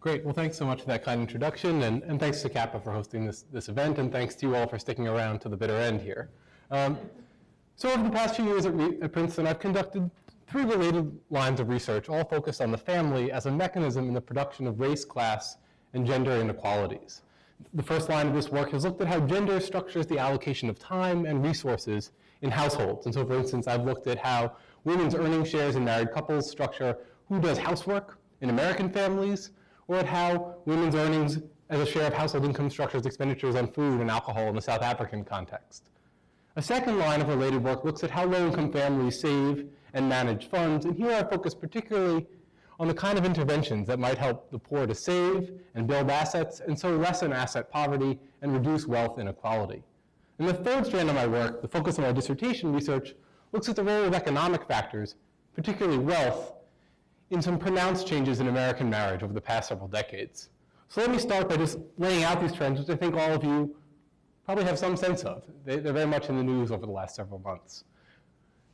Great. Well, thanks so much for that kind introduction, and, and thanks to Kappa for hosting this, this event, and thanks to you all for sticking around to the bitter end here. Um, so over the past few years at, at, Princeton, I've conducted three related lines of research, all focused on the family as a mechanism in the production of race, class, and gender inequalities. The first line of this work has looked at how gender structures the allocation of time and resources in households. And so, for instance, I've looked at how women's earning shares in married couples structure who does housework in American families, or at how women's earnings as a share of household income structures expenditures on food and alcohol in the South African context. A second line of related work looks at how low-income families save and manage funds, and here I focus particularly on the kind of interventions that might help the poor to save and build assets, and so lessen asset poverty and reduce wealth inequality. And the third strand of my work, the focus of my dissertation research, looks at the role of economic factors, particularly wealth, in some pronounced changes in American marriage over the past several decades. So let me start by just laying out these trends, which I think all of you probably have some sense of. They, are very much in the news over the last several months.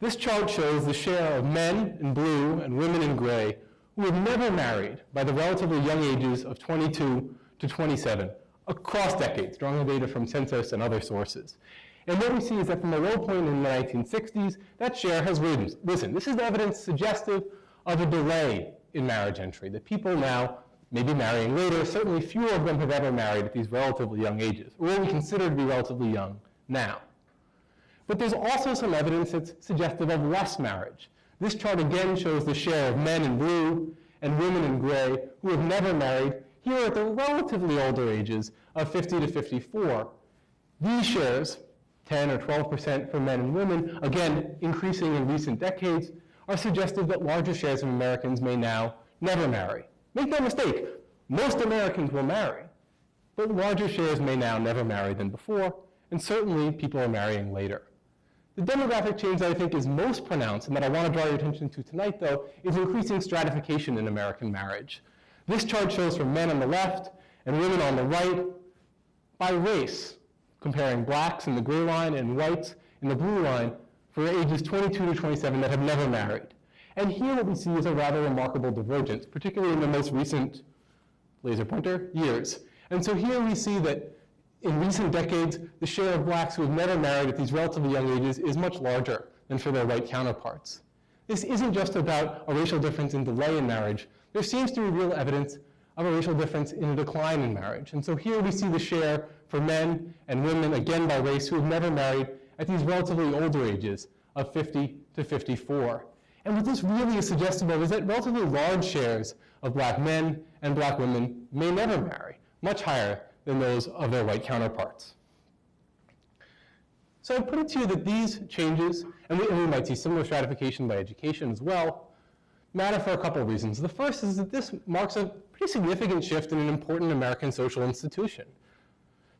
This chart shows the share of men in blue and women in gray who have never married by the relatively young ages of 22 to 27 across decades, drawing the data from census and other sources. And what we see is that from a low point in the 1960s, that share has risen. Listen, this is evidence suggestive of a delay in marriage entry, that people now may be marrying later. Certainly fewer of them have ever married at these relatively young ages, or what we consider to be relatively young now. But there's also some evidence that's suggestive of less marriage. This chart again shows the share of men in blue and women in gray who have never married, here at the relatively older ages of 50 to 54. These shares, 10 or 12% for men and women, again, increasing in recent decades, are suggestive that larger shares of Americans may now never marry. Make no mistake, most Americans will marry, but larger shares may now never marry than before, and certainly people are marrying later. The demographic change that I think is most pronounced and that I want to draw your attention to tonight, though, is increasing stratification in American marriage. This chart shows for men on the left and women on the right by race, comparing blacks in the gray line and whites in the blue line for ages 22 to 27 that have never married. And here what we see is a rather remarkable divergence, particularly in the most recent laser pointer years. And so here we see that in recent decades, the share of blacks who have never married at these relatively young ages is much larger than for their white counterparts. This isn't just about a racial difference in delay in marriage. There seems to be real evidence of a racial difference in a decline in marriage. And so here we see the share for men and women, again by race, who have never married at these relatively older ages of 50 to 54. And what this really is suggestive of is that relatively large shares of black men and black women may never marry, much higher than those of their white counterparts. So I put it to you that these changes, and we, and we might see similar stratification by education as well, matter for a couple of reasons. The first is that this marks a pretty significant shift in an important American social institution.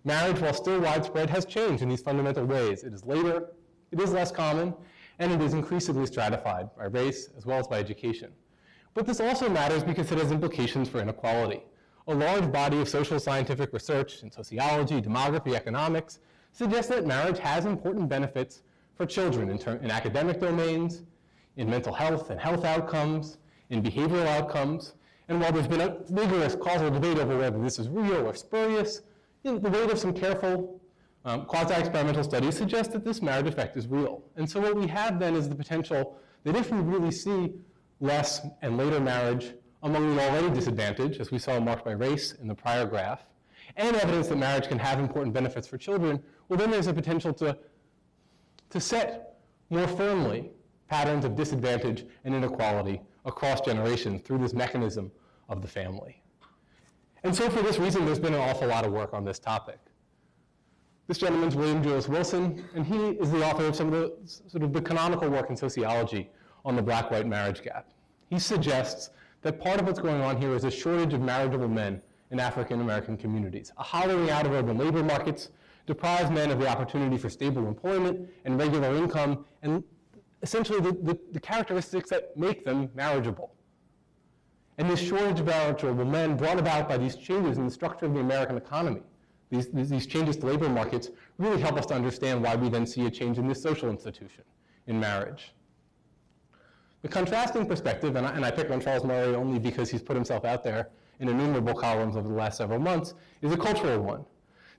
Marriage, while still widespread, has changed in these fundamental ways. It is later, it is less common, and it is increasingly stratified by race as well as by education. But this also matters because it has implications for inequality. A large body of social scientific research in sociology, demography, economics suggests that marriage has important benefits for children in, in academic domains, in mental health and health outcomes, in behavioral outcomes. And while there's been a vigorous causal debate over whether this is real or spurious, the weight of some careful um, quasi-experimental studies suggest that this marriage effect is real. And so what we have then is the potential that if we really see less and later marriage among the already disadvantaged, as we saw marked by race in the prior graph, and evidence that marriage can have important benefits for children, well then there's a potential to, to set more firmly patterns of disadvantage and inequality across generations through this mechanism of the family. And so for this reason, there's been an awful lot of work on this topic. This gentleman's William Julius Wilson, and he is the author of some of the sort of the canonical work in sociology on the black-white marriage gap. He suggests that part of what's going on here is a shortage of marriageable men in African American communities. A hollowing out of urban labor markets deprives men of the opportunity for stable employment and regular income, and essentially the, the, the characteristics that make them marriageable. And this shortage of marriageable men brought about by these changes in the structure of the American economy, these, these changes to labor markets, really help us to understand why we then see a change in this social institution, in marriage. The contrasting perspective, and I, and I picked on Charles Murray only because he's put himself out there in innumerable columns over the last several months, is a cultural one.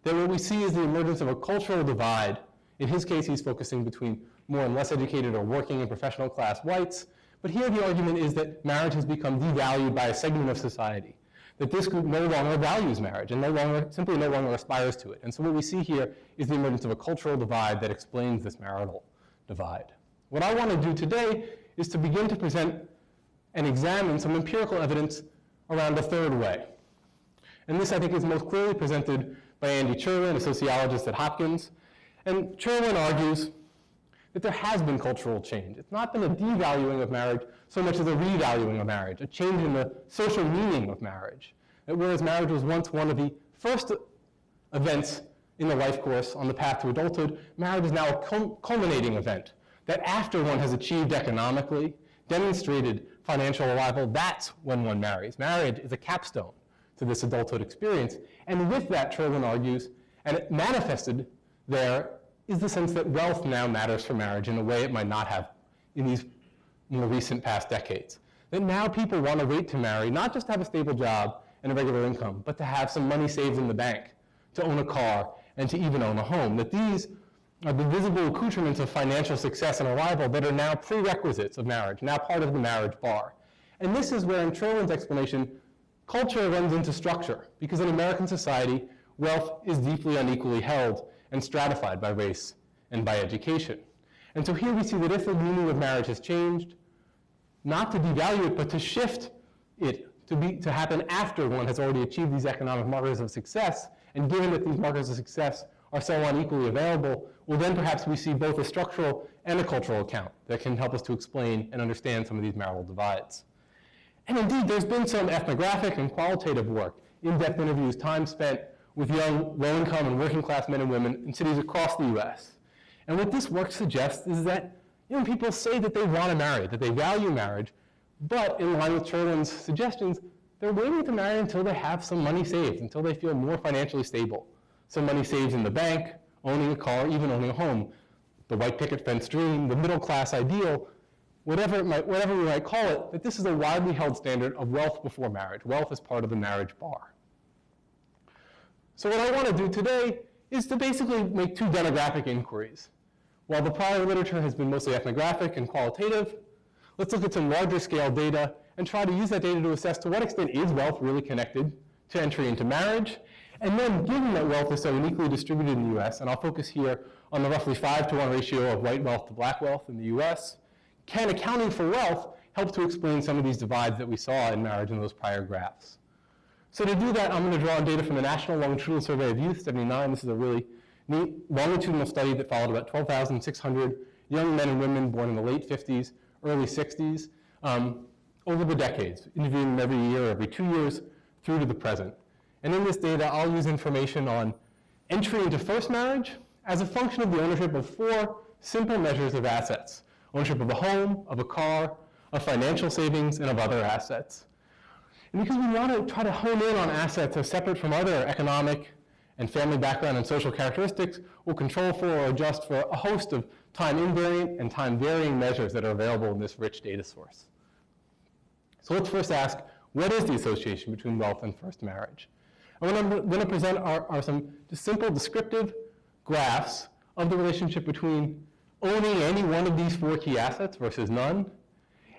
That what we see is the emergence of a cultural divide. In his case, he's focusing between more and less educated or working and professional class whites. But here the argument is that marriage has become devalued by a segment of society. That this group no longer values marriage and no longer, simply no longer aspires to it. And so what we see here is the emergence of a cultural divide that explains this marital divide. What I want to do today is to begin to present and examine some empirical evidence around a third way. And this, I think, is most clearly presented by Andy Cherlin, a sociologist at Hopkins. And Cherlin argues that there has been cultural change. It's not been a devaluing of marriage so much as a revaluing of marriage, a change in the social meaning of marriage. Whereas marriage was once one of the first events in the life course on the path to adulthood, marriage is now a culminating event. That after one has achieved economically, demonstrated financial arrival, that's when one marries. Marriage is a capstone to this adulthood experience. And with that, Cherlin argues, and it manifested there is the sense that wealth now matters for marriage in a way it might not have in these more recent past decades. That now people want to wait to marry, not just to have a stable job and a regular income, but to have some money saved in the bank, to own a car, and to even own a home. That these are the visible accoutrements of financial success and arrival that are now prerequisites of marriage, now part of the marriage bar. And this is where, in Cherlin's explanation, culture runs into structure, because in American society, wealth is deeply unequally held and stratified by race and by education. And so here we see that if the meaning of marriage has changed, not to devalue it, but to shift it to, be, to happen after one has already achieved these economic markers of success, and given that these markers of success are so unequally available, well then perhaps we see both a structural and a cultural account that can help us to explain and understand some of these marital divides. And indeed, there's been some ethnographic and qualitative work, in-depth interviews, time spent with young, low-income and working-class men and women in cities across the U.S. And what this work suggests is that young people say that they want to marry, that they value marriage, but in line with Cherlin's suggestions, they're waiting to marry until they have some money saved, until they feel more financially stable. Some money saved in the bank, owning a car, even owning a home. The white picket fence dream, the middle class ideal, whatever, might, whatever we might call it, that this is a widely held standard of wealth before marriage. Wealth is part of the marriage bar. So what I want to do today is to basically make two demographic inquiries. While the prior literature has been mostly ethnographic and qualitative, let's look at some larger scale data and try to use that data to assess to what extent is wealth really connected to entry into marriage and then, given that wealth is so unequally distributed in the US, and I'll focus here on the roughly 5 to 1 ratio of white wealth to black wealth in the US, can accounting for wealth help to explain some of these divides that we saw in marriage in those prior graphs? So to do that, I'm going to draw on data from the National Longitudinal Survey of Youth, 79. This is a really neat longitudinal study that followed about 12,600 young men and women born in the late 50s, early 60s, um, over the decades, interviewing them every year, every two years, through to the present. And in this data, I'll use information on entry into first marriage as a function of the ownership of four simple measures of assets. Ownership of a home, of a car, of financial savings, and of other assets. And because we want to try to hone in on assets as separate from other economic and family background and social characteristics, we'll control for or adjust for a host of time invariant and time varying measures that are available in this rich data source. So let's first ask, what is the association between wealth and first marriage? And what I'm going to present are, are some simple descriptive graphs of the relationship between owning any one of these four key assets versus none,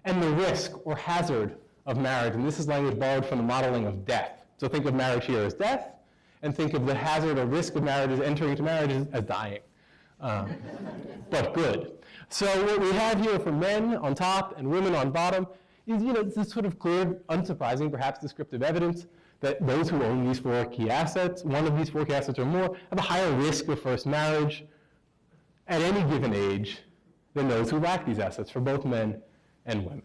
and the risk or hazard of marriage. And this is language borrowed from the modeling of death. So think of marriage here as death, and think of the hazard or risk of marriage as entering into marriage as, dying. Um, but good. So what we have here for men on top and women on bottom is, you know, this sort of clear, unsurprising, perhaps descriptive evidence that those who own these four key assets, one of these four key assets or more, have a higher risk of first marriage at any given age than those who lack these assets for both men and women.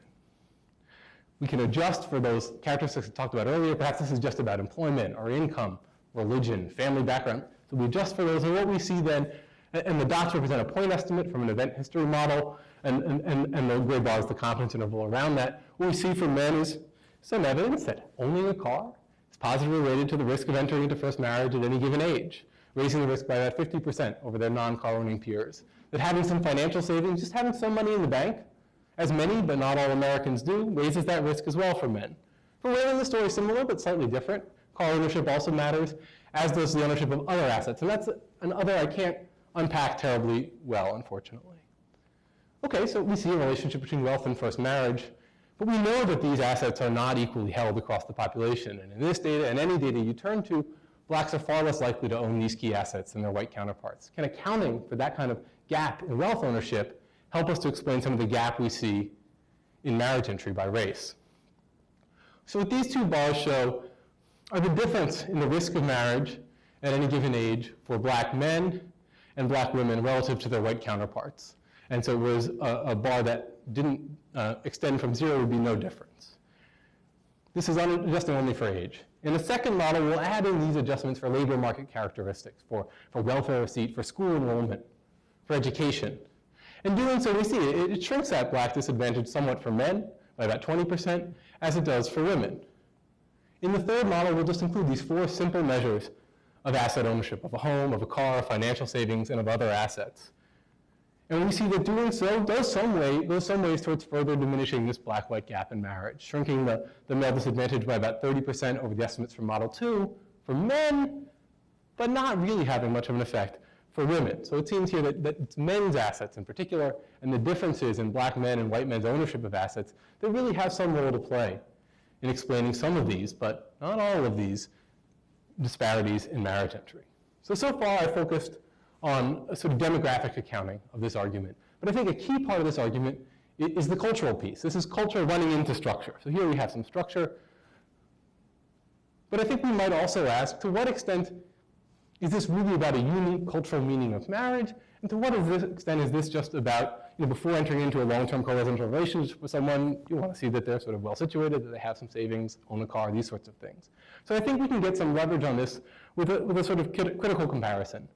We can adjust for those characteristics I talked about earlier. Perhaps this is just about employment or income, religion, family background. So we adjust for those. And what we see then, and the dots represent a point estimate from an event history model, and, and, and, and the gray bar is the confidence interval around that. What we see for men is some evidence that owning a car is positively related to the risk of entering into first marriage at any given age, raising the risk by about 50% over their non-car owning peers. That having some financial savings, just having some money in the bank, as many but not all Americans do, raises that risk as well for men. For women, the story is similar but slightly different. Car ownership also matters, as does the ownership of other assets. And that's an other I can't unpack terribly well, unfortunately. Okay, so we see a relationship between wealth and first marriage, but we know that these assets are not equally held across the population. And in this data and any data you turn to, blacks are far less likely to own these key assets than their white counterparts. Can accounting for that kind of gap in wealth ownership help us to explain some of the gap we see in marriage entry by race? So what these two bars show are the difference in the risk of marriage at any given age for black men and black women relative to their white counterparts. And so it was a, a bar that didn't uh, extend from zero would be no difference. This is adjusting only for age. In the second model, we'll add in these adjustments for labor market characteristics, for, for welfare receipt, for school enrollment, for education. In doing so, we see it, it shrinks that black disadvantage somewhat for men by about 20%, as it does for women. In the third model, we'll just include these four simple measures of asset ownership, of a home, of a car, financial savings, and of other assets. And we see that doing so goes some way, goes some ways towards further diminishing this black-white gap in marriage, shrinking the, the male disadvantage by about 30% over the estimates from Model 2 for men, but not really having much of an effect for women. So it seems here that, that it's men's assets in particular, and the differences in black men and white men's ownership of assets that really have some role to play in explaining some of these, but not all of these, disparities in marriage entry. So, so far I focused on a sort of demographic accounting of this argument. But I think a key part of this argument is the cultural piece. This is culture running into structure. So here we have some structure. But I think we might also ask, to what extent is this really about a unique cultural meaning of marriage? And to what extent is this just about, you know, before entering into a long-term co-residential relationship with someone, you want to see that they're sort of well-situated, that they have some savings, own a car, these sorts of things. So I think we can get some leverage on this with a, with a sort of critical comparison.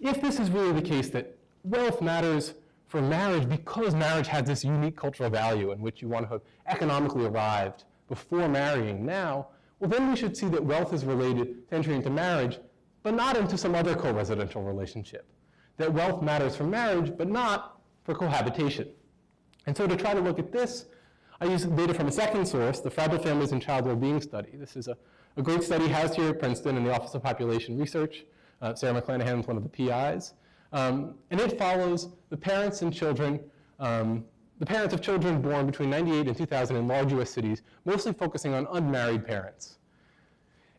If this is really the case that wealth matters for marriage because marriage has this unique cultural value in which you want to have economically arrived before marrying now, well then we should see that wealth is related to entering into marriage, but not into some other co-residential relationship that wealth matters for marriage, but not for cohabitation. And so to try to look at this, I use data from a second source, the Fragile Families and Child Wellbeing Study. This is a, a great study housed here at Princeton in the Office of Population Research. Uh, Sara McLanahan is one of the PIs. Um, and it follows the parents and children, um, the parents of children born between 98 and 2000 in large US cities, mostly focusing on unmarried parents.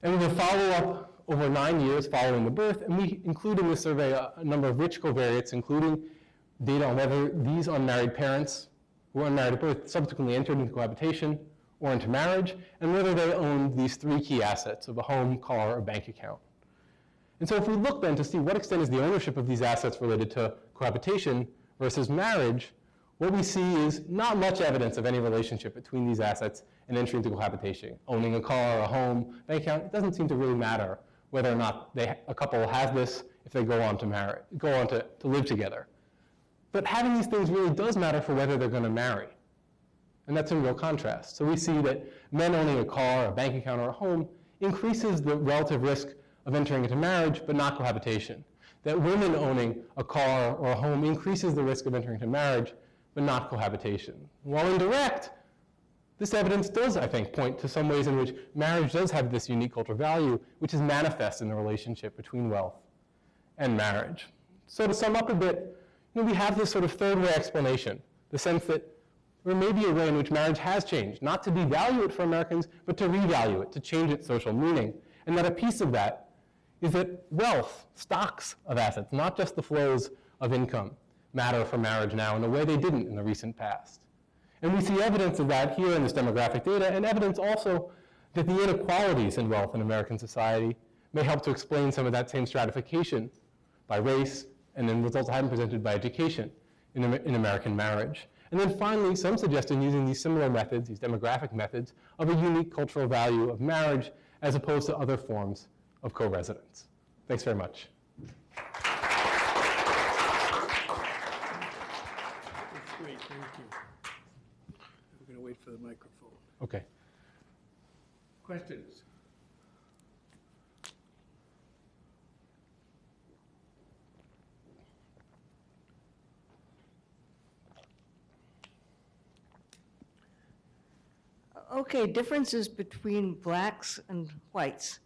And we will follow up over nine years following the birth, and we include in this survey a, a number of rich covariates, including data on whether these unmarried parents who were unmarried at birth subsequently entered into cohabitation or into marriage, and whether they owned these three key assets of a home, car, or bank account. And so if we look then to see what extent is the ownership of these assets related to cohabitation versus marriage, what we see is not much evidence of any relationship between these assets and entry into cohabitation. Owning a car, a home, bank account, it doesn't seem to really matter whether or not they, a couple has this if they go on to marry, go on to, to live together. But having these things really does matter for whether they're going to marry. And that's in real contrast. So we see that men owning a car, a bank account, or a home increases the relative risk of entering into marriage, but not cohabitation. That women owning a car or a home increases the risk of entering into marriage, but not cohabitation. While indirect, this evidence does, I think, point to some ways in which marriage does have this unique cultural value, which is manifest in the relationship between wealth and marriage. So to sum up a bit, you know, we have this sort of third way explanation, the sense that there may be a way in which marriage has changed, not to devalue it for Americans, but to revalue it, to change its social meaning. And that a piece of that is that wealth, stocks of assets, not just the flows of income, matter for marriage now in a way they didn't in the recent past. And we see evidence of that here in this demographic data, and evidence also that the inequalities in wealth in American society may help to explain some of that same stratification by race, and then results I haven't presented by education in, in American marriage. And then finally, some suggestion using these similar methods, these demographic methods, of a unique cultural value of marriage as opposed to other forms of co-residence. Thanks very much. For the microphone. Okay. Questions? Okay, differences between blacks and whites,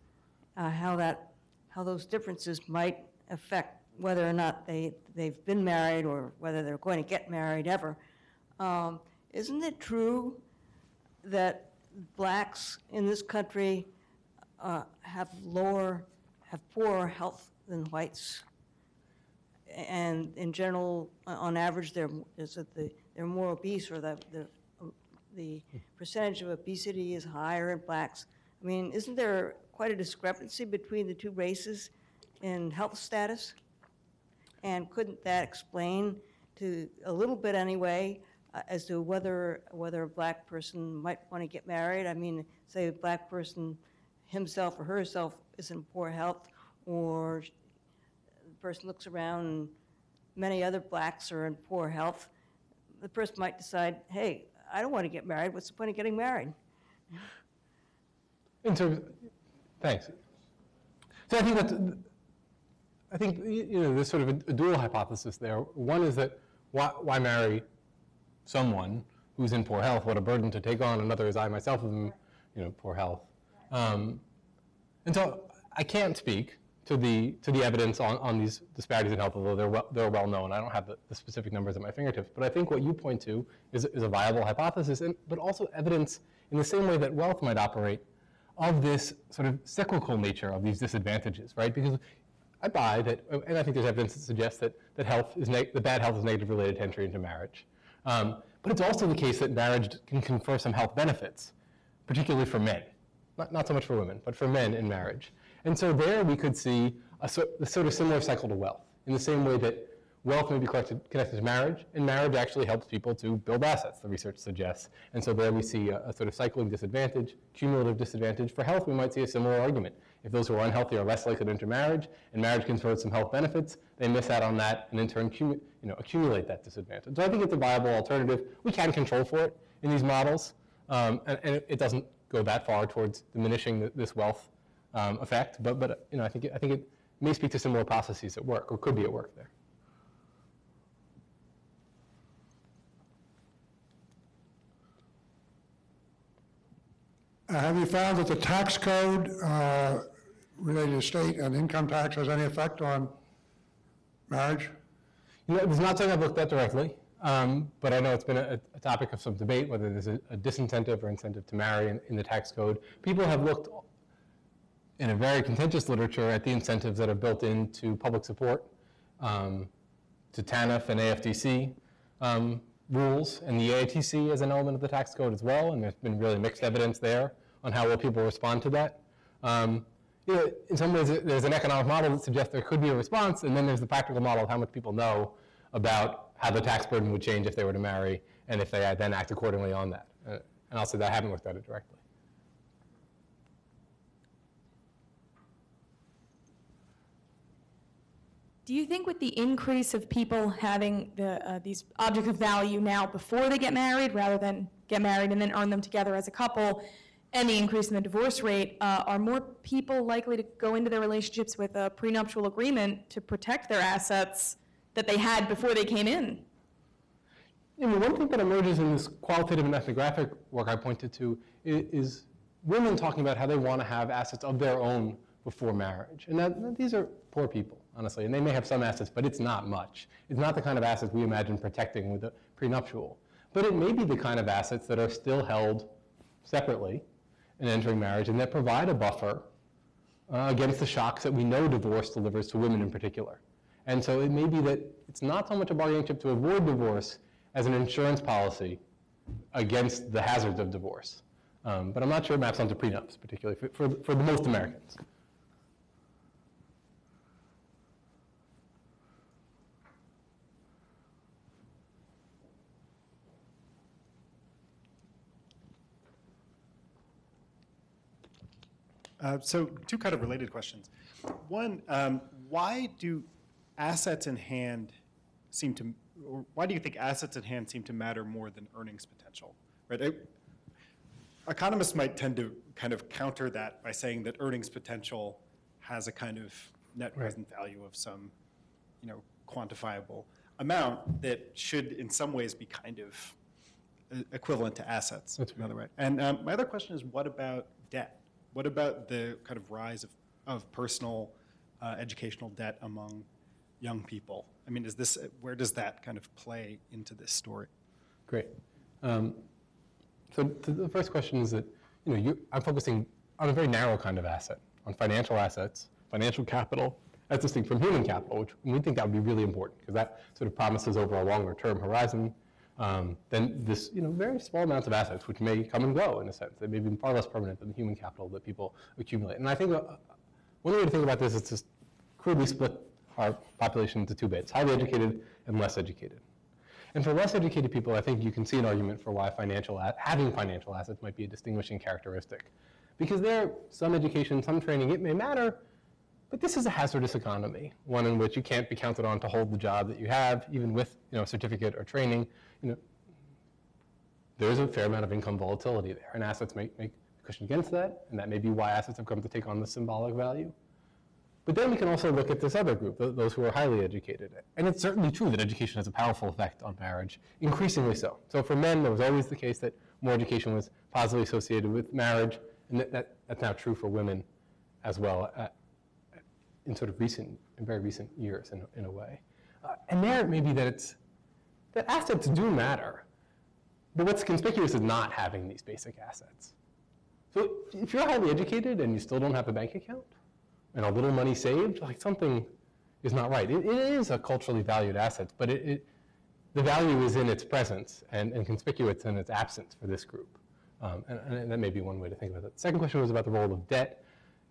uh, how that, how those differences might affect whether or not they, they've been married or whether they're going to get married ever. Um, Isn't it true that blacks in this country uh, have lower, have poorer health than whites? And in general, uh, on average, they're, is it the, they're more obese or the, the, the percentage of obesity is higher in blacks? I mean, isn't there quite a discrepancy between the two races in health status? And couldn't that explain to, a little bit anyway, uh, as to whether, whether a black person might want to get married? I mean, say a black person himself or herself is in poor health, or the person looks around and many other blacks are in poor health, the person might decide, hey, I don't want to get married, what's the point of getting married? In terms, thanks. So I think that's, I think, you know, there's sort of a a dual hypothesis there. One is that why, why marry someone who's in poor health? What a burden to take on. Another is I myself am, you know, poor health. Um, and so I can't speak to the, to the evidence on, on these disparities in health, although they're well, they're well known. I don't have the, the specific numbers at my fingertips. But I think what you point to is, is a viable hypothesis, and, but also evidence in the same way that wealth might operate of this sort of cyclical nature of these disadvantages, right? Because I buy that, and I think there's evidence that suggests that, that health is the bad health is negatively related to entry into marriage. Um, but it's also the case that marriage can confer some health benefits, particularly for men. Not, not so much for women, but for men in marriage. And so there we could see a, a sort of similar cycle to wealth, in the same way that wealth may be connected, connected to marriage, and marriage actually helps people to build assets, the research suggests. And so there we see a, a sort of cycling disadvantage, cumulative disadvantage. For health, we might see a similar argument. If those who are unhealthy are less likely to enter marriage, and marriage confers some health benefits, they miss out on that, and in turn, you know, accumulate that disadvantage. So I think it's a viable alternative. We can control for it in these models, um, and, and it, doesn't go that far towards diminishing th- this wealth um, effect. But, but you know, I think it, I think it may speak to similar processes at work, or could be at work there. Uh, Have you found that the tax code uh, related to state and income tax has any effect on marriage? You know, it's not something I've looked at directly, um, but I know it's been a, a topic of some debate whether there's a, a disincentive or incentive to marry in, in the tax code. People have looked in a very contentious literature at the incentives that are built into public support, um, to TANF and AFDC um, rules, and the EITC as an element of the tax code as well, and there's been really mixed evidence there on how well people respond to that. Um, you know, in some ways, there's an economic model that suggests there could be a response, and then there's the practical model of how much people know about how the tax burden would change if they were to marry, and if they then act accordingly on that. Uh, and say that I haven't looked at it directly. Do you think with the increase of people having the, uh, these objects of value now before they get married, rather than get married and then earn them together as a couple, and the increase in the divorce rate, uh, are more people likely to go into their relationships with a prenuptial agreement to protect their assets that they had before they came in? You know, one thing that emerges in this qualitative and ethnographic work I pointed to is, is women talking about how they want to have assets of their own before marriage. And that, these are poor people, honestly, and they may have some assets, but it's not much. It's not the kind of assets we imagine protecting with a prenuptial. But it may be the kind of assets that are still held separately in entering marriage and that provide a buffer uh, against the shocks that we know divorce delivers to women in particular. And so it may be that it's not so much a bargaining chip to avoid divorce as an insurance policy against the hazards of divorce. Um, but I'm not sure it maps onto prenups, particularly for, for, for the most Americans. Uh, So two kind of related questions. One, um, why do assets in hand seem to, or why do you think assets in hand seem to matter more than earnings potential? Right? I- Economists might tend to kind of counter that by saying that earnings potential has a kind of net present value of some, you know, quantifiable amount that should in some ways be kind of uh, equivalent to assets. That's another way. And um, my other question is, what about debt? What about the kind of rise of, of personal uh, educational debt among young people? I mean, is this where does that kind of play into this story? Great. Um, So th- the first question is that, you know, you, I'm focusing on a very narrow kind of asset, on financial assets, financial capital, as distinct from human capital, which we think that would be really important because that sort of promises over a longer term horizon um, than this, you know, very small amounts of assets, which may come and go in a sense. They may be far less permanent than the human capital that people accumulate. And I think uh, one way to think about this is to crudely split our population into two bits, highly educated and less educated. And for less educated people, I think you can see an argument for why financial having financial assets might be a distinguishing characteristic. Because there, some education, some training, it may matter, but this is a hazardous economy, one in which you can't be counted on to hold the job that you have, even with you know, a certificate or training. You know, there's a fair amount of income volatility there, and assets make, make cushion against that, and that may be why assets have come to take on the symbolic value. But then we can also look at this other group, th- those who are highly educated. And it's certainly true that education has a powerful effect on marriage, increasingly so. So for men, there was always the case that more education was positively associated with marriage, and that, that, that's now true for women as well uh, in sort of recent, in very recent years in, a- in a way. Uh, and there it may be that it's, that assets do matter, but what's conspicuous is not having these basic assets. So if you're highly educated and you still don't have a bank account and a little money saved, like something is not right. It, it is a culturally valued asset, but it, it, the value is in its presence and, and conspicuous in its absence for this group. Um, and, and that may be one way to think about it. Second question was about the role of debt,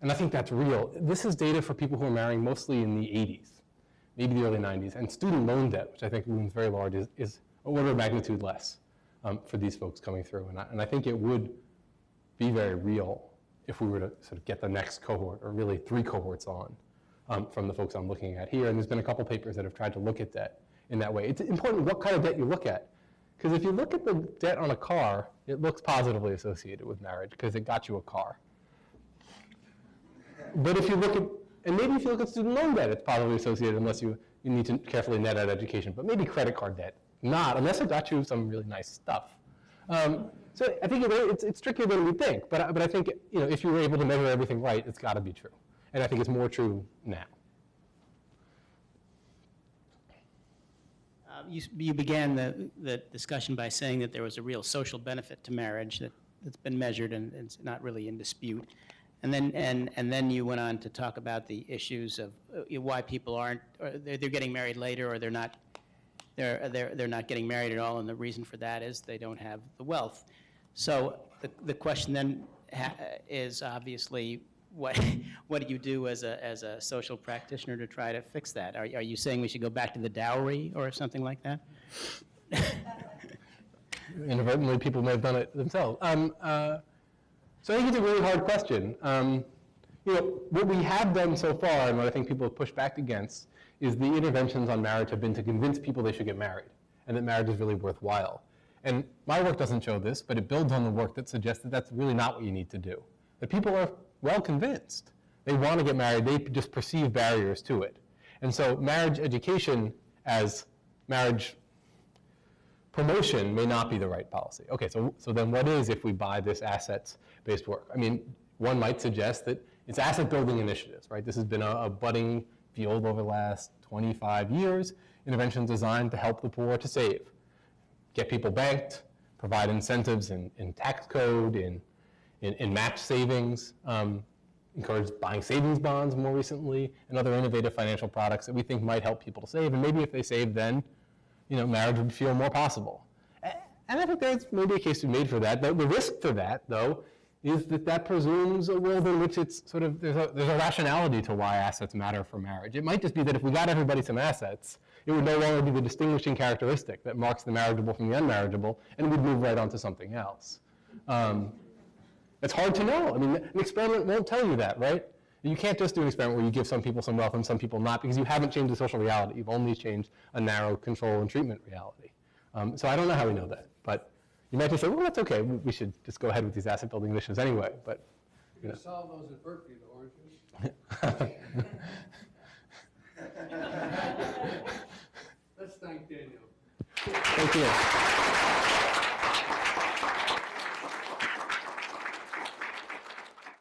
and I think that's real. This is data for people who are marrying mostly in the 80s, maybe the early 90s, and student loan debt, which I think looms very large, is, is order of magnitude less um, for these folks coming through. And I, and I think it would be very real if we were to sort of get the next cohort, or really three cohorts on, um, from the folks I'm looking at here. And there's been a couple papers that have tried to look at debt in that way. It's important what kind of debt you look at. Because if you look at the debt on a car, it looks positively associated with marriage because it got you a car. But if you look at, and maybe if you look at student loan debt, it's probably associated unless you, you need to carefully net out education. But maybe credit card debt, not, unless it got you some really nice stuff. Um, so I think it, it's, it's trickier than we think, but, but I think you know, if you were able to measure everything right, it's got to be true. And I think it's more true now. Uh, You, you began the, the discussion by saying that there was a real social benefit to marriage that, that's been measured and it's not really in dispute. And then, and, and then you went on to talk about the issues of uh, why people aren't, or they're, they're getting married later or they're not, they're, they're, they're not getting married at all. And the reason for that is they don't have the wealth. So the, the question then is obviously, what, what do you do as a, as a social practitioner to try to fix that? Are, are you saying we should go back to the dowry or something like that? Inadvertently, people may have done it themselves. Um, uh, so I think it's a really hard question. Um, you know, what we have done so far, and what I think people have pushed back against, is the interventions on marriage have been to convince people they should get married, and that marriage is really worthwhile. And my work doesn't show this, but it builds on the work that suggests that that's really not what you need to do. That people are well convinced. They want to get married, they just perceive barriers to it. And so marriage education as marriage promotion may not be the right policy. Okay, so, so then what is if we buy this assets-based work? I mean, one might suggest that it's asset-building initiatives, right? This has been a, a budding field over the last 25 years, interventions designed to help the poor to save, get people banked, provide incentives in, in tax code, in, in, in match savings, um, encourage buying savings bonds more recently, and other innovative financial products that we think might help people to save. And maybe if they save then, you know, marriage would feel more possible. And I think there's maybe a case to be made for that. The, the risk for that, though, is that that presumes a world in which it's sort of, there's a, there's a rationality to why assets matter for marriage. It might just be that if we got everybody some assets, it would no longer be the distinguishing characteristic that marks the marriageable from the unmarriageable, and we'd move right on to something else. Um, it's hard to know. I mean, an experiment won't tell you that, right? You can't just do an experiment where you give some people some wealth and some people not, because you haven't changed the social reality. You've only changed a narrow control and treatment reality. Um, so I don't know how we know that, but you might just say, well, that's okay. We, should just go ahead with these asset building missions anyway. But You can solve those at Berkeley, the oranges. Let's thank Daniel. thank you.